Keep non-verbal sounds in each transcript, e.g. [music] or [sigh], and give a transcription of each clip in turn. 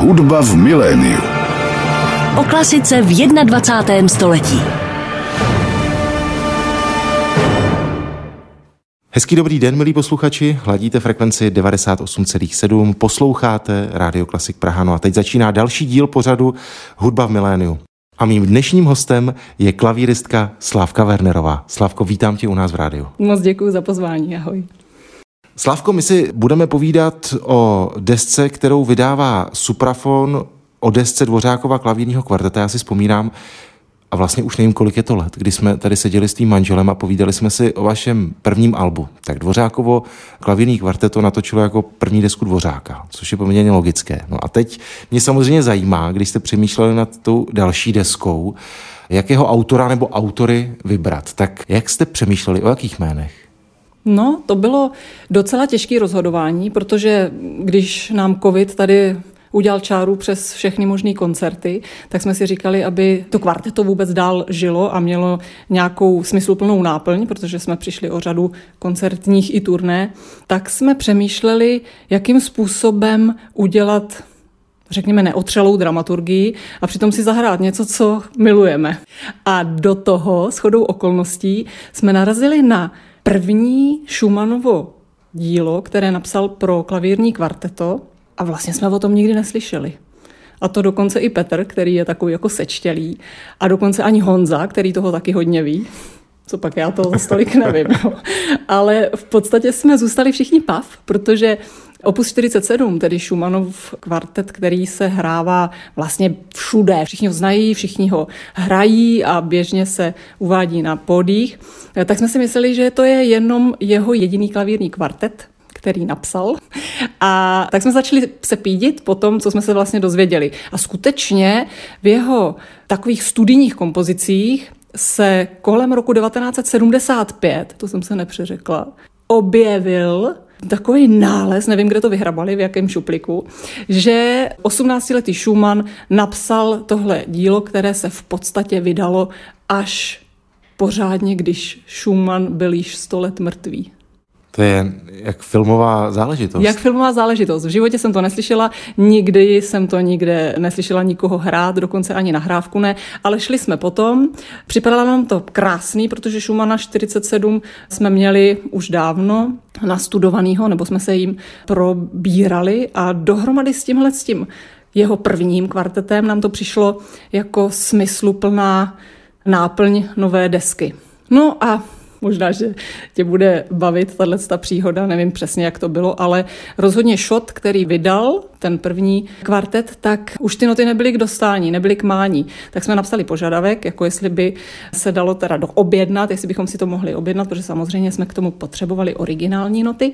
Hudba v miléniu. O klasice v 21. století. Hezký dobrý den, milí posluchači. Hladíte frekvenci 98,7, posloucháte Rádio Klasik Praha. No a teď začíná další díl pořadu Hudba v miléniu. A mým dnešním hostem je klavíristka Slávka Wernerová. Slávko, vítám tě u nás v rádiu. Moc děkuji za pozvání, ahoj. Slávko, my si budeme povídat o desce, kterou vydává Suprafon, o desce Dvořákova klavírního kvarteta. Já si vzpomínám, a vlastně už nevím, kolik je to let, kdy jsme tady seděli s tím manželem a povídali jsme si o vašem prvním albu. Tak Dvořákovo klavírní kvarteto natočilo jako první desku Dvořáka, což je poměrně logické. No a teď mě samozřejmě zajímá, když jste přemýšleli nad tou další deskou, jakého autora nebo autory vybrat. Tak jak jste přemýšleli, o jakých jménech? No, to bylo docela těžké rozhodování, protože když nám covid tady udělal čáru přes všechny možné koncerty, tak jsme si říkali, aby to kvarteto vůbec dál žilo a mělo nějakou smysluplnou náplň, protože jsme přišli o řadu koncertních i turné, tak jsme přemýšleli, jakým způsobem udělat řekněme, neotřelou dramaturgii a přitom si zahrát něco, co milujeme. A do toho, shodou okolností, jsme narazili na první Schumanovo dílo, které napsal pro klavírní kvarteto a vlastně jsme o tom nikdy neslyšeli. A to dokonce i Petr, který je takový jako sečtělý. A dokonce ani Honza, který toho taky hodně ví. Co pak já to stolik nevím. [laughs] Ale v podstatě jsme zůstali všichni pav, protože Opus 47, tedy Schumannov kvartet, který se hrává vlastně všude. Všichni ho znají, všichni ho hrají a běžně se uvádí na pódích. Tak jsme si mysleli, že to je jenom jeho jediný klavírní kvartet, který napsal. A tak jsme začali se pídit po tom, co jsme se vlastně dozvěděli. A skutečně v jeho takových studijních kompozicích se kolem roku 1975, to jsem se nepřeřekla, objevil takový nález, nevím, kde to vyhrabali, v jakém šupliku, že 18-letý Schumann napsal tohle dílo, které se v podstatě vydalo až pořádně, když Schumann byl již 100 let mrtvý. To je jak filmová záležitost. Jak filmová záležitost. V životě jsem to neslyšela, nikdy jsem to nikde neslyšela nikoho hrát, dokonce ani nahrávku ne, ale šli jsme potom. Připadalo nám to krásný, protože Schumana 47 jsme měli už dávno nastudovanýho, nebo jsme se jim probírali a dohromady s tímhle s tím jeho prvním kvartetem nám to přišlo jako smysluplná náplň nové desky. No a Možná, že tě bude bavit tahle ta příhoda, nevím přesně, jak to bylo, ale rozhodně šot, který vydal ten první kvartet, tak už ty noty nebyly k dostání, nebyly k mání. Tak jsme napsali požadavek, jako jestli by se dalo teda objednat, jestli bychom si to mohli objednat, protože samozřejmě jsme k tomu potřebovali originální noty.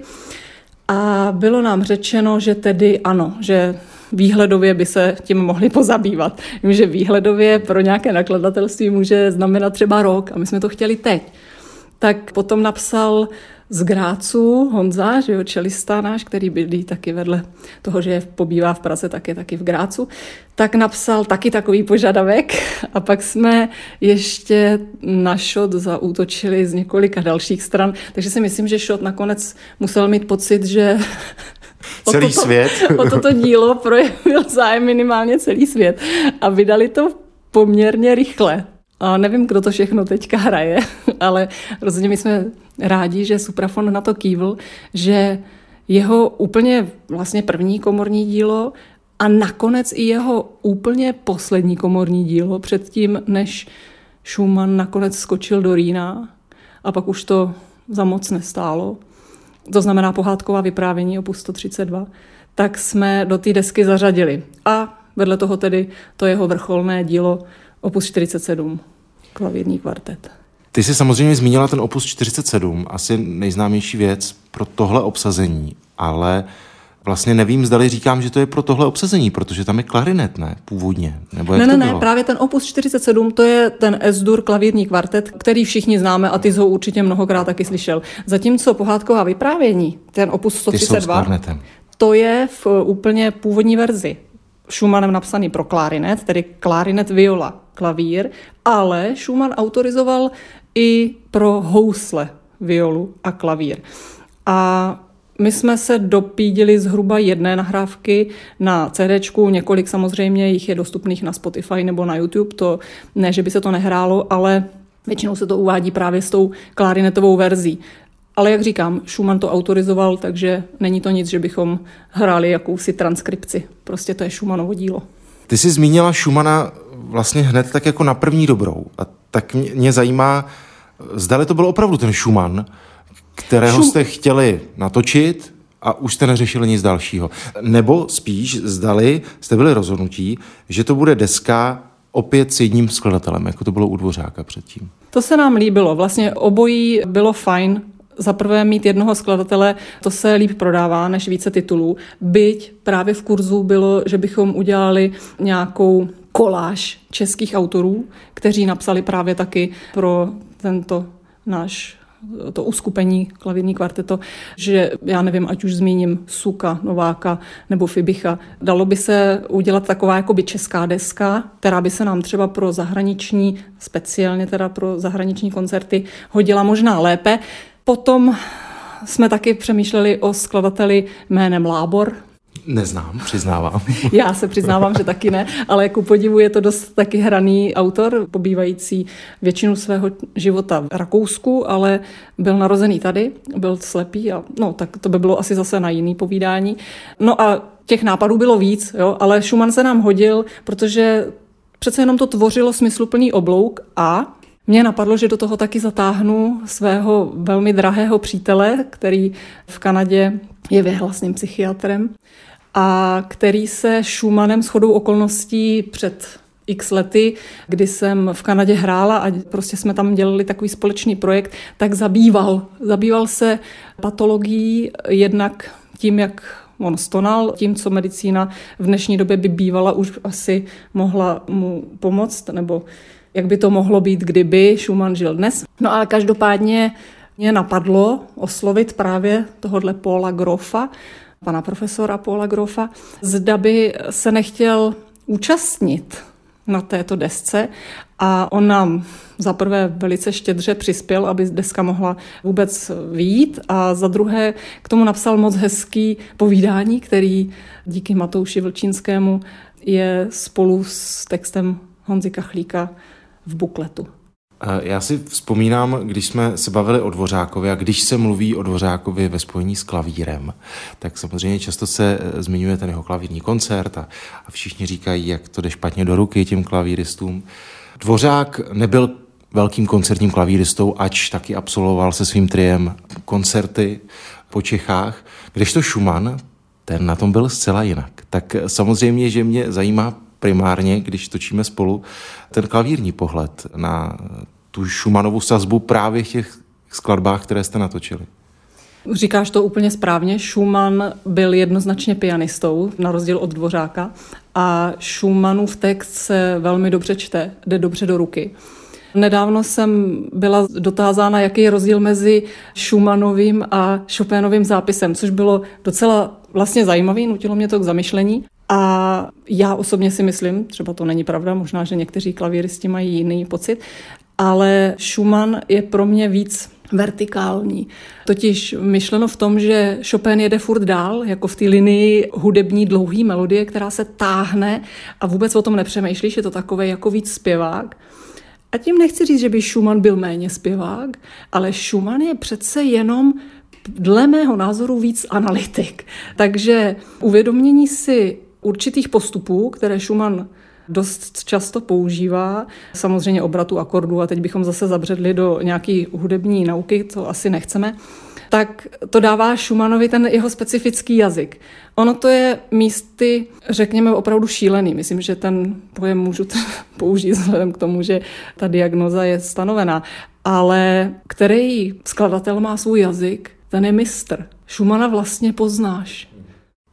A bylo nám řečeno, že tedy ano, že výhledově by se tím mohli pozabývat. Vím, že výhledově pro nějaké nakladatelství může znamenat třeba rok a my jsme to chtěli teď tak potom napsal z Grácu Honza, že jo, čelista náš, který bydlí taky vedle toho, že pobývá v Praze, tak je taky v Grácu, tak napsal taky takový požadavek a pak jsme ještě na šot zaútočili z několika dalších stran, takže si myslím, že šot nakonec musel mít pocit, že [laughs] celý o toto, svět. [laughs] o toto dílo projevil zájem minimálně celý svět a vydali to poměrně rychle. A nevím, kdo to všechno teďka hraje, ale rozhodně my jsme rádi, že Suprafon na to kývl, že jeho úplně vlastně první komorní dílo a nakonec i jeho úplně poslední komorní dílo předtím, než Schumann nakonec skočil do Rýna a pak už to za moc nestálo, to znamená pohádková vyprávění opus 132, tak jsme do té desky zařadili. A vedle toho tedy to jeho vrcholné dílo opus 47, klavírní kvartet. Ty jsi samozřejmě zmínila ten opus 47, asi nejznámější věc pro tohle obsazení, ale vlastně nevím, zdali říkám, že to je pro tohle obsazení, protože tam je klarinet, ne? Původně. Nebo jak ne, ne, to ne, bylo? právě ten opus 47, to je ten S-dur klavírní kvartet, který všichni známe a ty jsi ho určitě mnohokrát taky slyšel. Zatímco pohádková vyprávění, ten opus 132, to je v úplně původní verzi. Schumannem napsaný pro klarinet, tedy klarinet, viola, klavír, ale Schumann autorizoval i pro housle, violu a klavír. A My jsme se dopídili zhruba jedné nahrávky na CD, několik samozřejmě jich je dostupných na Spotify nebo na YouTube, to ne, že by se to nehrálo, ale většinou se to uvádí právě s tou klarinetovou verzí. Ale jak říkám, Schumann to autorizoval, takže není to nic, že bychom hráli jakousi transkripci. Prostě to je Schumannovo dílo. Ty jsi zmínila Schumana vlastně hned tak jako na první dobrou. A tak mě zajímá, zdali to byl opravdu ten Schumann, kterého Šum... jste chtěli natočit a už jste neřešili nic dalšího. Nebo spíš zdali jste byli rozhodnutí, že to bude deska opět s jedním skladatelem, jako to bylo u Dvořáka předtím. To se nám líbilo. Vlastně obojí bylo fajn. Za prvé mít jednoho skladatele, to se líp prodává než více titulů. Byť právě v kurzu bylo, že bychom udělali nějakou koláž českých autorů, kteří napsali právě taky pro tento náš to uskupení klavírní kvarteto, že já nevím, ať už zmíním Suka, Nováka nebo Fibicha, dalo by se udělat taková jakoby česká deska, která by se nám třeba pro zahraniční, speciálně teda pro zahraniční koncerty hodila možná lépe. Potom jsme taky přemýšleli o skladateli jménem Lábor, Neznám, přiznávám. [laughs] Já se přiznávám, že taky ne, ale ku podivu je to dost taky hraný autor, pobývající většinu svého života v Rakousku, ale byl narozený tady, byl slepý a no, tak to by bylo asi zase na jiný povídání. No a těch nápadů bylo víc, jo, ale Schumann se nám hodil, protože přece jenom to tvořilo smysluplný oblouk a mě napadlo, že do toho taky zatáhnu svého velmi drahého přítele, který v Kanadě je vyhlasným psychiatrem a který se Schumannem shodou okolností před x lety, kdy jsem v Kanadě hrála a prostě jsme tam dělali takový společný projekt, tak zabýval. Zabýval se patologií jednak tím, jak on stonal, tím, co medicína v dnešní době by bývala už asi mohla mu pomoct, nebo jak by to mohlo být, kdyby Schumann žil dnes. No ale každopádně mě napadlo oslovit právě tohohle Paula Grofa, pana profesora Paula Grofa, zda by se nechtěl účastnit na této desce a on nám za prvé velice štědře přispěl, aby deska mohla vůbec výjít a za druhé k tomu napsal moc hezký povídání, který díky Matouši Vlčínskému je spolu s textem Honzy Kachlíka v bukletu. Já si vzpomínám, když jsme se bavili o Dvořákovi a když se mluví o Dvořákovi ve spojení s klavírem, tak samozřejmě často se eh, zmiňuje ten jeho klavírní koncert a, a všichni říkají, jak to jde špatně do ruky těm klavíristům. Dvořák nebyl velkým koncertním klavíristou, ač taky absolvoval se svým triem koncerty po Čechách, kdežto Schumann, ten na tom byl zcela jinak. Tak samozřejmě, že mě zajímá primárně, když točíme spolu, ten klavírní pohled na tu Šumanovu sazbu právě v těch skladbách, které jste natočili. Říkáš to úplně správně. Schumann byl jednoznačně pianistou, na rozdíl od Dvořáka. A Schumannův text se velmi dobře čte, jde dobře do ruky. Nedávno jsem byla dotázána, jaký je rozdíl mezi Schumannovým a Chopinovým zápisem, což bylo docela vlastně zajímavý, nutilo mě to k zamyšlení. A já osobně si myslím, třeba to není pravda, možná, že někteří klavíristi mají jiný pocit, ale Schumann je pro mě víc vertikální. Totiž myšleno v tom, že Chopin jede furt dál, jako v té linii hudební dlouhý melodie, která se táhne a vůbec o tom nepřemýšlíš, je to takové jako víc zpěvák. A tím nechci říct, že by Schumann byl méně zpěvák, ale Schumann je přece jenom dle mého názoru víc analytik. Takže uvědomění si určitých postupů, které Schumann dost často používá, samozřejmě obratu akordů a teď bychom zase zabředli do nějaké hudební nauky, to asi nechceme, tak to dává Schumannovi ten jeho specifický jazyk. Ono to je místy, řekněme, opravdu šílený. Myslím, že ten pojem můžu [laughs] použít vzhledem k tomu, že ta diagnoza je stanovená. Ale který skladatel má svůj jazyk, ten je mistr. Schumana vlastně poznáš.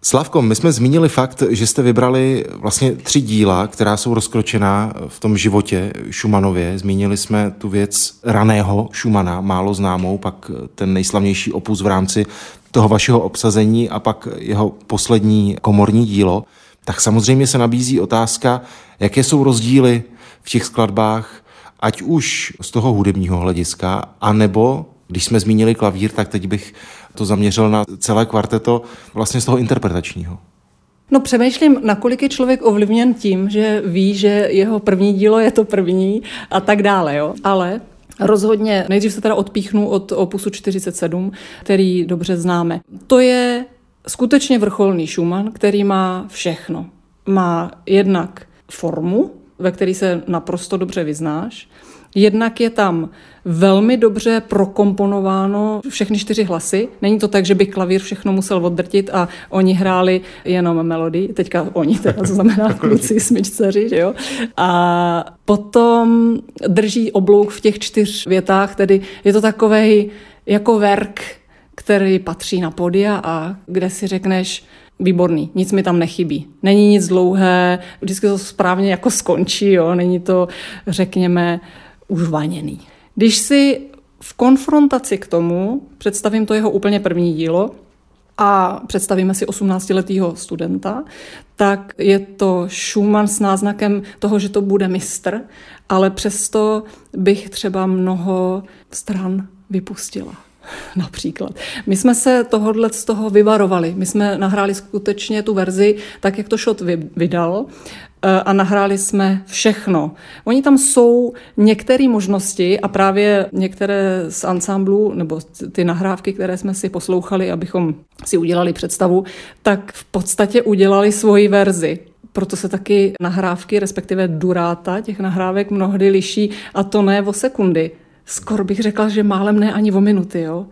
Slavko, my jsme zmínili fakt, že jste vybrali vlastně tři díla, která jsou rozkročená v tom životě Šumanově. Zmínili jsme tu věc raného Šumana, málo známou, pak ten nejslavnější opus v rámci toho vašeho obsazení a pak jeho poslední komorní dílo. Tak samozřejmě se nabízí otázka, jaké jsou rozdíly v těch skladbách, ať už z toho hudebního hlediska, anebo když jsme zmínili klavír, tak teď bych to zaměřil na celé kvarteto vlastně z toho interpretačního. No přemýšlím, nakolik je člověk ovlivněn tím, že ví, že jeho první dílo je to první a tak dále, jo. Ale rozhodně, nejdřív se teda odpíchnu od opusu 47, který dobře známe. To je skutečně vrcholný Schumann, který má všechno. Má jednak formu, ve které se naprosto dobře vyznáš, Jednak je tam velmi dobře prokomponováno všechny čtyři hlasy. Není to tak, že by klavír všechno musel oddrtit a oni hráli jenom melodii. Teďka oni, teda to znamená kluci, smyčceři, že jo. A potom drží oblouk v těch čtyř větách, tedy je to takovej jako verk, který patří na podia a kde si řekneš, výborný, nic mi tam nechybí. Není nic dlouhé, vždycky to správně jako skončí, jo? není to, řekněme, užvaněný. Když si v konfrontaci k tomu představím to jeho úplně první dílo, a představíme si 18-letého studenta, tak je to Schumann s náznakem toho, že to bude mistr, ale přesto bych třeba mnoho stran vypustila. [laughs] Například. My jsme se tohohle z toho vyvarovali. My jsme nahráli skutečně tu verzi tak, jak to Shot vydal a nahráli jsme všechno. Oni tam jsou některé možnosti a právě některé z ansamblu nebo ty nahrávky, které jsme si poslouchali, abychom si udělali představu, tak v podstatě udělali svoji verzi. Proto se taky nahrávky, respektive duráta těch nahrávek mnohdy liší a to ne o sekundy skoro bych řekla, že málem ne ani o minuty, jo.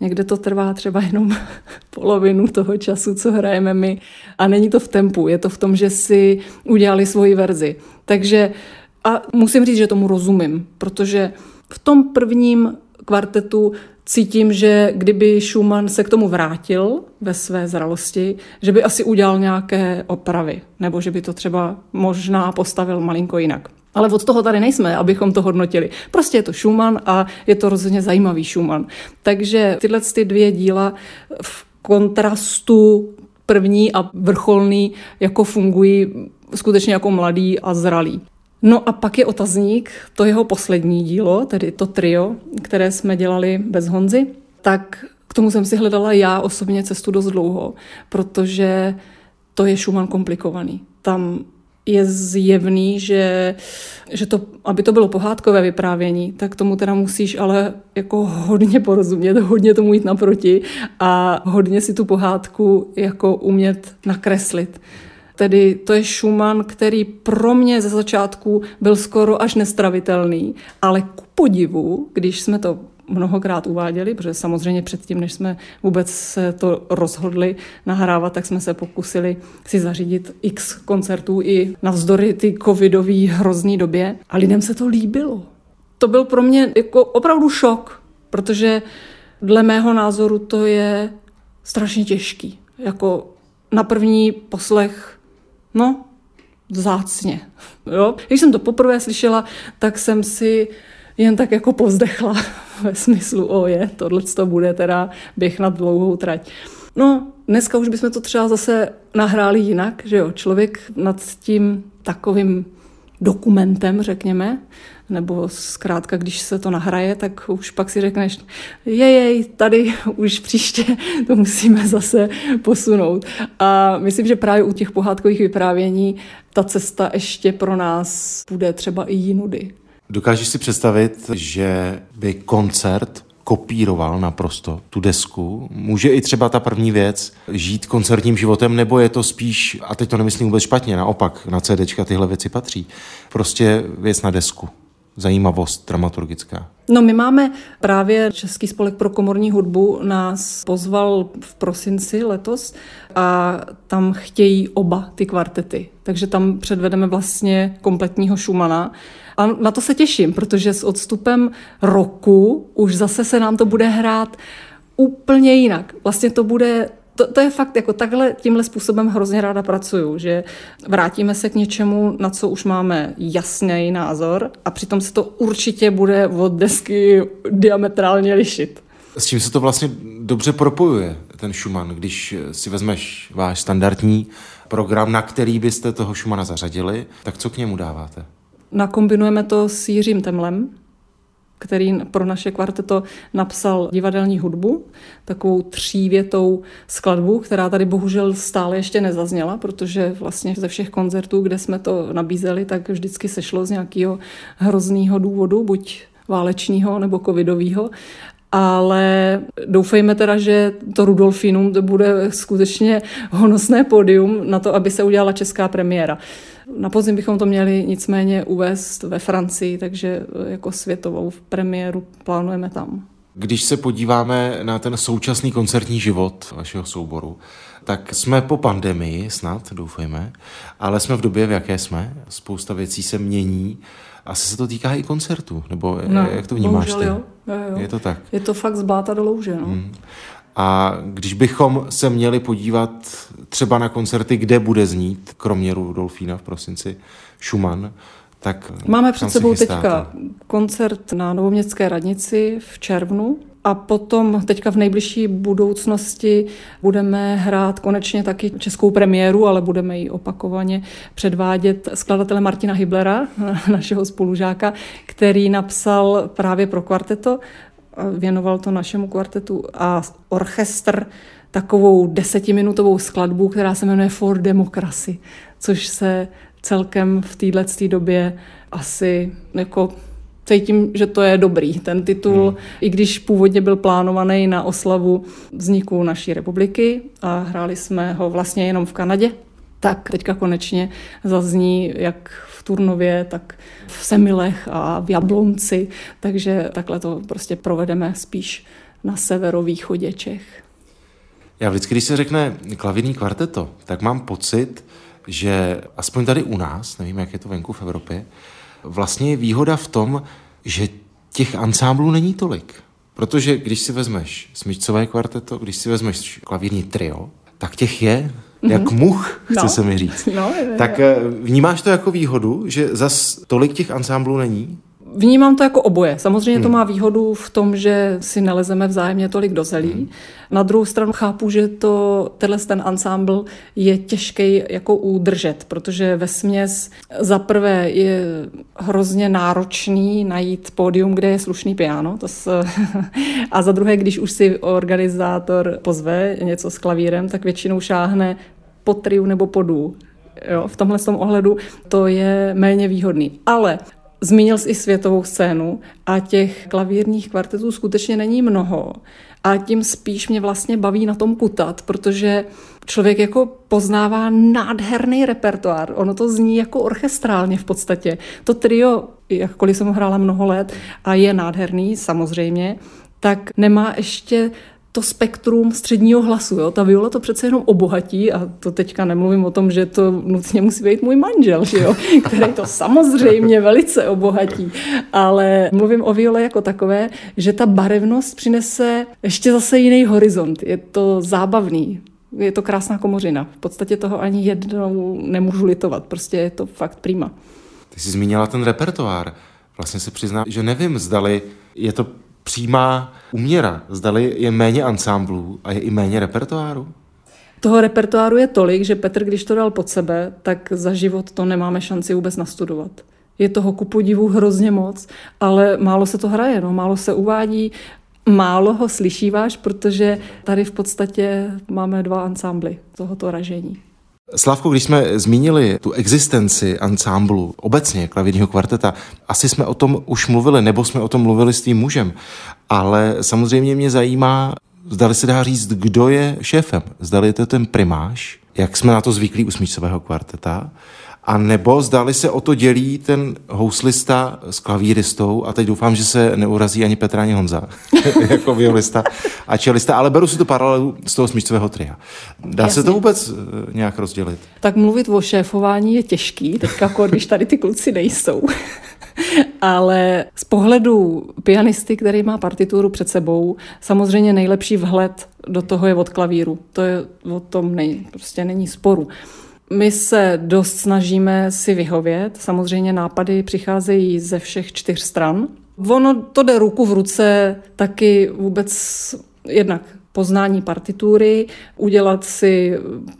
Někde to trvá třeba jenom [laughs] polovinu toho času, co hrajeme my. A není to v tempu, je to v tom, že si udělali svoji verzi. Takže a musím říct, že tomu rozumím, protože v tom prvním kvartetu cítím, že kdyby Schumann se k tomu vrátil ve své zralosti, že by asi udělal nějaké opravy, nebo že by to třeba možná postavil malinko jinak. Ale od toho tady nejsme, abychom to hodnotili. Prostě je to Schumann a je to rozhodně zajímavý Schumann. Takže tyhle ty dvě díla v kontrastu první a vrcholný jako fungují skutečně jako mladý a zralý. No a pak je otazník, to jeho poslední dílo, tedy to trio, které jsme dělali bez Honzy, tak k tomu jsem si hledala já osobně cestu dost dlouho, protože to je Schumann komplikovaný. Tam je zjevný, že, že to, aby to bylo pohádkové vyprávění, tak tomu teda musíš ale jako hodně porozumět, hodně tomu jít naproti a hodně si tu pohádku jako umět nakreslit. Tedy to je Schumann, který pro mě ze začátku byl skoro až nestravitelný, ale ku podivu, když jsme to mnohokrát uváděli, protože samozřejmě předtím, než jsme vůbec se to rozhodli nahrávat, tak jsme se pokusili si zařídit x koncertů i navzdory ty covidové hrozný době a lidem se to líbilo. To byl pro mě jako opravdu šok, protože dle mého názoru to je strašně těžký. Jako na první poslech, no, vzácně. Jo? Když jsem to poprvé slyšela, tak jsem si jen tak jako povzdechla [laughs] ve smyslu, o je, tohle to bude teda běh na dlouhou trať. No, dneska už bychom to třeba zase nahráli jinak, že jo, člověk nad tím takovým dokumentem, řekněme, nebo zkrátka, když se to nahraje, tak už pak si řekneš, jej, tady [laughs] už příště [laughs] to musíme zase posunout. A myslím, že právě u těch pohádkových vyprávění ta cesta ještě pro nás bude třeba i jinudy. Dokážeš si představit, že by koncert kopíroval naprosto tu desku. Může i třeba ta první věc žít koncertním životem, nebo je to spíš, a teď to nemyslím vůbec špatně, naopak na CDčka tyhle věci patří, prostě věc na desku zajímavost dramaturgická? No my máme právě Český spolek pro komorní hudbu nás pozval v prosinci letos a tam chtějí oba ty kvartety. Takže tam předvedeme vlastně kompletního Schumana. A na to se těším, protože s odstupem roku už zase se nám to bude hrát úplně jinak. Vlastně to bude to, to je fakt, jako takhle, tímhle způsobem hrozně ráda pracuju, že vrátíme se k něčemu, na co už máme jasný názor a přitom se to určitě bude od desky diametrálně lišit. S čím se to vlastně dobře propojuje, ten Schumann, když si vezmeš váš standardní program, na který byste toho Schumana zařadili, tak co k němu dáváte? Nakombinujeme to s Jiřím Temlem, který pro naše kvarteto napsal divadelní hudbu, takovou třívětou skladbu, která tady bohužel stále ještě nezazněla, protože vlastně ze všech koncertů, kde jsme to nabízeli, tak vždycky sešlo z nějakého hrozného důvodu, buď válečního nebo covidového ale doufejme teda, že to Rudolfinum to bude skutečně honosné pódium na to, aby se udělala česká premiéra. Na podzim bychom to měli nicméně uvést ve Francii, takže jako světovou premiéru plánujeme tam. Když se podíváme na ten současný koncertní život vašeho souboru, tak jsme po pandemii snad, doufejme, ale jsme v době, v jaké jsme. Spousta věcí se mění. Asi se to týká i koncertů, nebo no, jak to vnímáš ty? Jo. Jo, jo. Je to tak? Je to fakt z bláta do louže. No. Hmm. A když bychom se měli podívat třeba na koncerty, kde bude znít, kromě Rudolfína v prosinci, Schumann, tak Máme před sebou teďka koncert na Novoměstské radnici v červnu a potom teďka v nejbližší budoucnosti budeme hrát konečně taky českou premiéru, ale budeme ji opakovaně předvádět skladatele Martina Hiblera, [laughs] našeho spolužáka, který napsal právě pro kvarteto, věnoval to našemu kvartetu a orchestr takovou desetiminutovou skladbu, která se jmenuje For Democracy, což se celkem v této době asi jako cítím, že to je dobrý. Ten titul, hmm. i když původně byl plánovaný na oslavu vzniku naší republiky a hráli jsme ho vlastně jenom v Kanadě, tak teďka konečně zazní jak Turnově, tak v Semilech a v Jablonci, takže takhle to prostě provedeme spíš na severovýchodě Čech. Já vždycky, když se řekne klavírní kvarteto, tak mám pocit, že aspoň tady u nás, nevím, jak je to venku v Evropě, vlastně je výhoda v tom, že těch ansámblů není tolik. Protože když si vezmeš smyčcové kvarteto, když si vezmeš klavírní trio, tak těch je mm-hmm. jak much, chce no. se mi říct. No, je, tak je. Eh, vnímáš to jako výhodu, že zas tolik těch ansámblů není? Vnímám to jako oboje. Samozřejmě hmm. to má výhodu v tom, že si nelezeme vzájemně tolik do zelí. Hmm. Na druhou stranu chápu, že to, tenhle ten ensemble je těžký jako udržet, protože ve směs za prvé je hrozně náročný najít pódium, kde je slušný piano. To s, [laughs] a za druhé, když už si organizátor pozve něco s klavírem, tak většinou šáhne po triu nebo po dů. Jo, v tomhle tom ohledu to je méně výhodný. Ale Zmínil jsi i světovou scénu a těch klavírních kvartetů skutečně není mnoho. A tím spíš mě vlastně baví na tom kutat, protože člověk jako poznává nádherný repertoár. Ono to zní jako orchestrálně v podstatě. To trio, jakkoliv jsem ho hrála mnoho let a je nádherný samozřejmě, tak nemá ještě to spektrum středního hlasu. Jo? Ta viola to přece jenom obohatí a to teďka nemluvím o tom, že to nutně musí být můj manžel, že jo? [laughs] který to samozřejmě velice obohatí. Ale mluvím o viole jako takové, že ta barevnost přinese ještě zase jiný horizont. Je to zábavný. Je to krásná komořina. V podstatě toho ani jednou nemůžu litovat. Prostě je to fakt prima. Ty jsi zmínila ten repertoár. Vlastně se přiznám, že nevím, zdali je to přímá uměra. Zdali je méně ansámblů a je i méně repertoáru? Toho repertoáru je tolik, že Petr, když to dal pod sebe, tak za život to nemáme šanci vůbec nastudovat. Je toho ku podivu hrozně moc, ale málo se to hraje, no, málo se uvádí, málo ho slyšíváš, protože tady v podstatě máme dva ansámbly tohoto ražení. Slavko, když jsme zmínili tu existenci ansámblu, obecně klavírního kvarteta, asi jsme o tom už mluvili, nebo jsme o tom mluvili s tím mužem, ale samozřejmě mě zajímá, zdali se dá říct, kdo je šéfem. Zdali je to ten primáš, jak jsme na to zvyklí u smíčcového kvarteta, a nebo zdali se o to dělí ten houslista s klavíristou a teď doufám, že se neurazí ani Petra, ani Honza [laughs] jako violista a čelista, ale beru si tu paralelu z toho smíčcového tria. Dá Jasně. se to vůbec eh, nějak rozdělit? Tak mluvit o šéfování je těžký, teďka jako když tady ty kluci nejsou. [laughs] Ale z pohledu pianisty, který má partituru před sebou, samozřejmě nejlepší vhled do toho je od klavíru. To je o tom nej, prostě není sporu. My se dost snažíme si vyhovět. Samozřejmě nápady přicházejí ze všech čtyř stran. Ono to jde ruku v ruce taky vůbec jednak poznání partitury, udělat si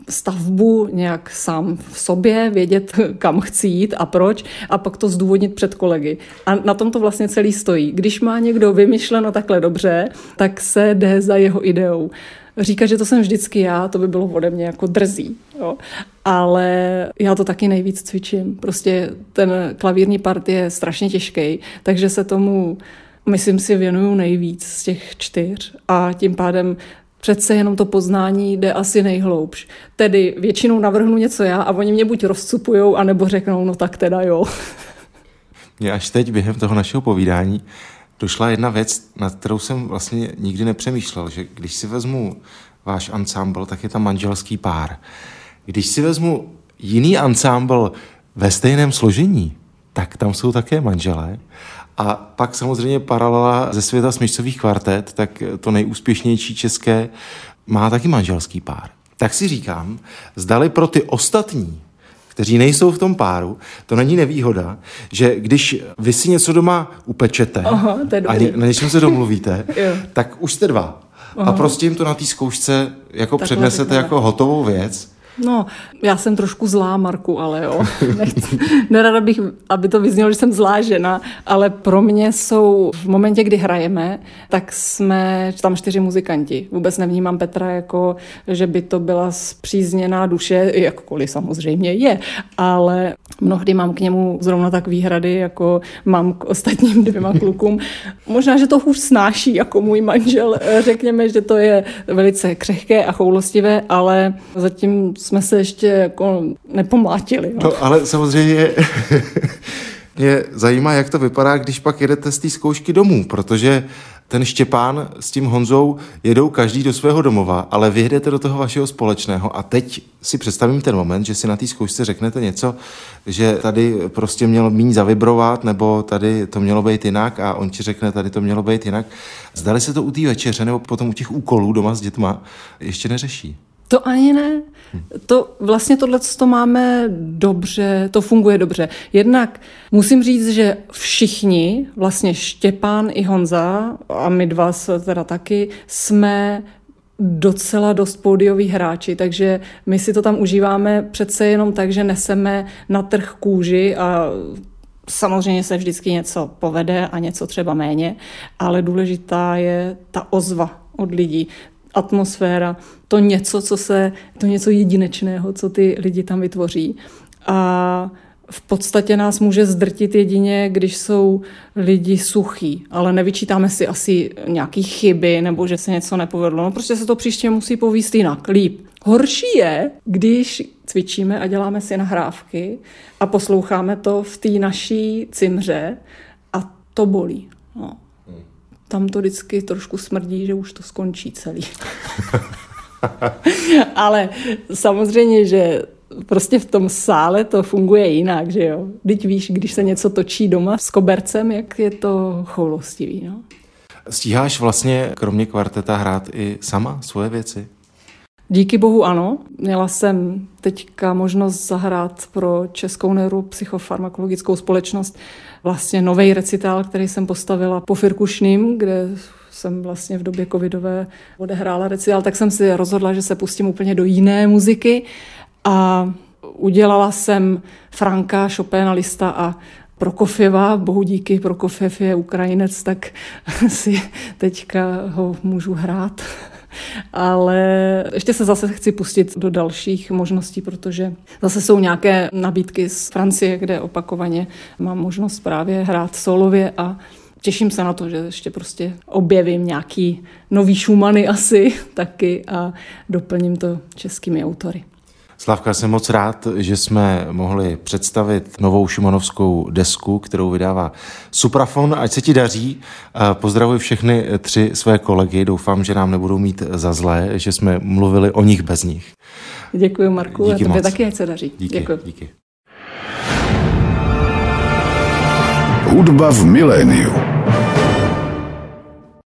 stavbu nějak sám v sobě, vědět, [laughs] kam chci jít a proč, a pak to zdůvodnit před kolegy. A na tom to vlastně celý stojí. Když má někdo vymyšleno takhle dobře, tak se jde za jeho ideou. Říkat, že to jsem vždycky já, to by bylo ode mě jako drzí. Jo. Ale já to taky nejvíc cvičím. Prostě ten klavírní part je strašně těžký, takže se tomu myslím si, věnuju nejvíc z těch čtyř a tím pádem přece jenom to poznání jde asi nejhloubš. Tedy většinou navrhnu něco já a oni mě buď rozcupujou, anebo řeknou, no tak teda jo. [laughs] Mně až teď během toho našeho povídání došla jedna věc, nad kterou jsem vlastně nikdy nepřemýšlel, že když si vezmu váš ansámbl, tak je tam manželský pár. Když si vezmu jiný ansámbl ve stejném složení, tak tam jsou také manželé. A pak samozřejmě paralela ze světa smyčcových kvartet, tak to nejúspěšnější české má taky manželský pár. Tak si říkám, zdali pro ty ostatní, kteří nejsou v tom páru, to není nevýhoda, že když vy si něco doma upečete Aha, a ně, na něčem se domluvíte, [laughs] tak už jste dva. Aha. A prostě jim to na té zkoušce jako Takhle přednesete jako hotovou věc No, já jsem trošku zlá, Marku, ale jo. [laughs] Nechci, nerada bych, aby to vyznělo, že jsem zlá žena, ale pro mě jsou v momentě, kdy hrajeme, tak jsme tam čtyři muzikanti. Vůbec nevnímám Petra jako, že by to byla zpřízněná duše, jakkoliv samozřejmě je, ale mnohdy mám k němu zrovna tak výhrady, jako mám k ostatním [laughs] dvěma klukům. Možná, že to hůř snáší jako můj manžel. Řekněme, že to je velice křehké a choulostivé, ale zatím jsme se ještě jako nepomlátili. No, no ale samozřejmě [laughs] mě zajímá, jak to vypadá, když pak jedete z té zkoušky domů, protože ten Štěpán s tím Honzou jedou každý do svého domova, ale vy jedete do toho vašeho společného a teď si představím ten moment, že si na té zkoušce řeknete něco, že tady prostě mělo méně zavibrovat, nebo tady to mělo být jinak a on ti řekne, tady to mělo být jinak. Zdali se to u té večeře nebo potom u těch úkolů doma s dětma ještě neřeší? To ani ne. To vlastně tohle to máme dobře, to funguje dobře. Jednak musím říct, že všichni, vlastně Štěpán i Honza, a my dva teda taky, jsme docela dost pódioví hráči, takže my si to tam užíváme přece jenom tak, že neseme na trh kůži a Samozřejmě se vždycky něco povede a něco třeba méně, ale důležitá je ta ozva od lidí atmosféra, to něco, co se, to něco jedinečného, co ty lidi tam vytvoří. A v podstatě nás může zdrtit jedině, když jsou lidi suchí, ale nevyčítáme si asi nějaký chyby nebo že se něco nepovedlo. No prostě se to příště musí povíst jinak, líp. Horší je, když cvičíme a děláme si nahrávky a posloucháme to v té naší cimře a to bolí. No tam to vždycky trošku smrdí, že už to skončí celý. [laughs] Ale samozřejmě, že prostě v tom sále to funguje jinak, že jo. Teď víš, když se něco točí doma s kobercem, jak je to choulostivý, no. Stíháš vlastně kromě kvarteta hrát i sama svoje věci? Díky bohu ano. Měla jsem teďka možnost zahrát pro Českou neuropsychofarmakologickou společnost vlastně nový recitál, který jsem postavila po Firkušným, kde jsem vlastně v době covidové odehrála recitál, tak jsem si rozhodla, že se pustím úplně do jiné muziky a udělala jsem Franka, Chopina, Lista a Prokofěva, bohu díky, Prokofiev je Ukrajinec, tak [laughs] si teďka ho můžu hrát. Ale ještě se zase chci pustit do dalších možností, protože zase jsou nějaké nabídky z Francie, kde opakovaně mám možnost právě hrát solově a těším se na to, že ještě prostě objevím nějaký nový šumany asi [laughs] taky a doplním to českými autory. Slavka, jsem moc rád, že jsme mohli představit novou šumanovskou desku, kterou vydává Suprafon. Ať se ti daří. Pozdravuji všechny tři své kolegy. Doufám, že nám nebudou mít za zlé, že jsme mluvili o nich bez nich. Děkuji, Marku. Díky a tobě moc. taky, ať se daří. Díky. Děkuji. díky. Hudba v miléniu.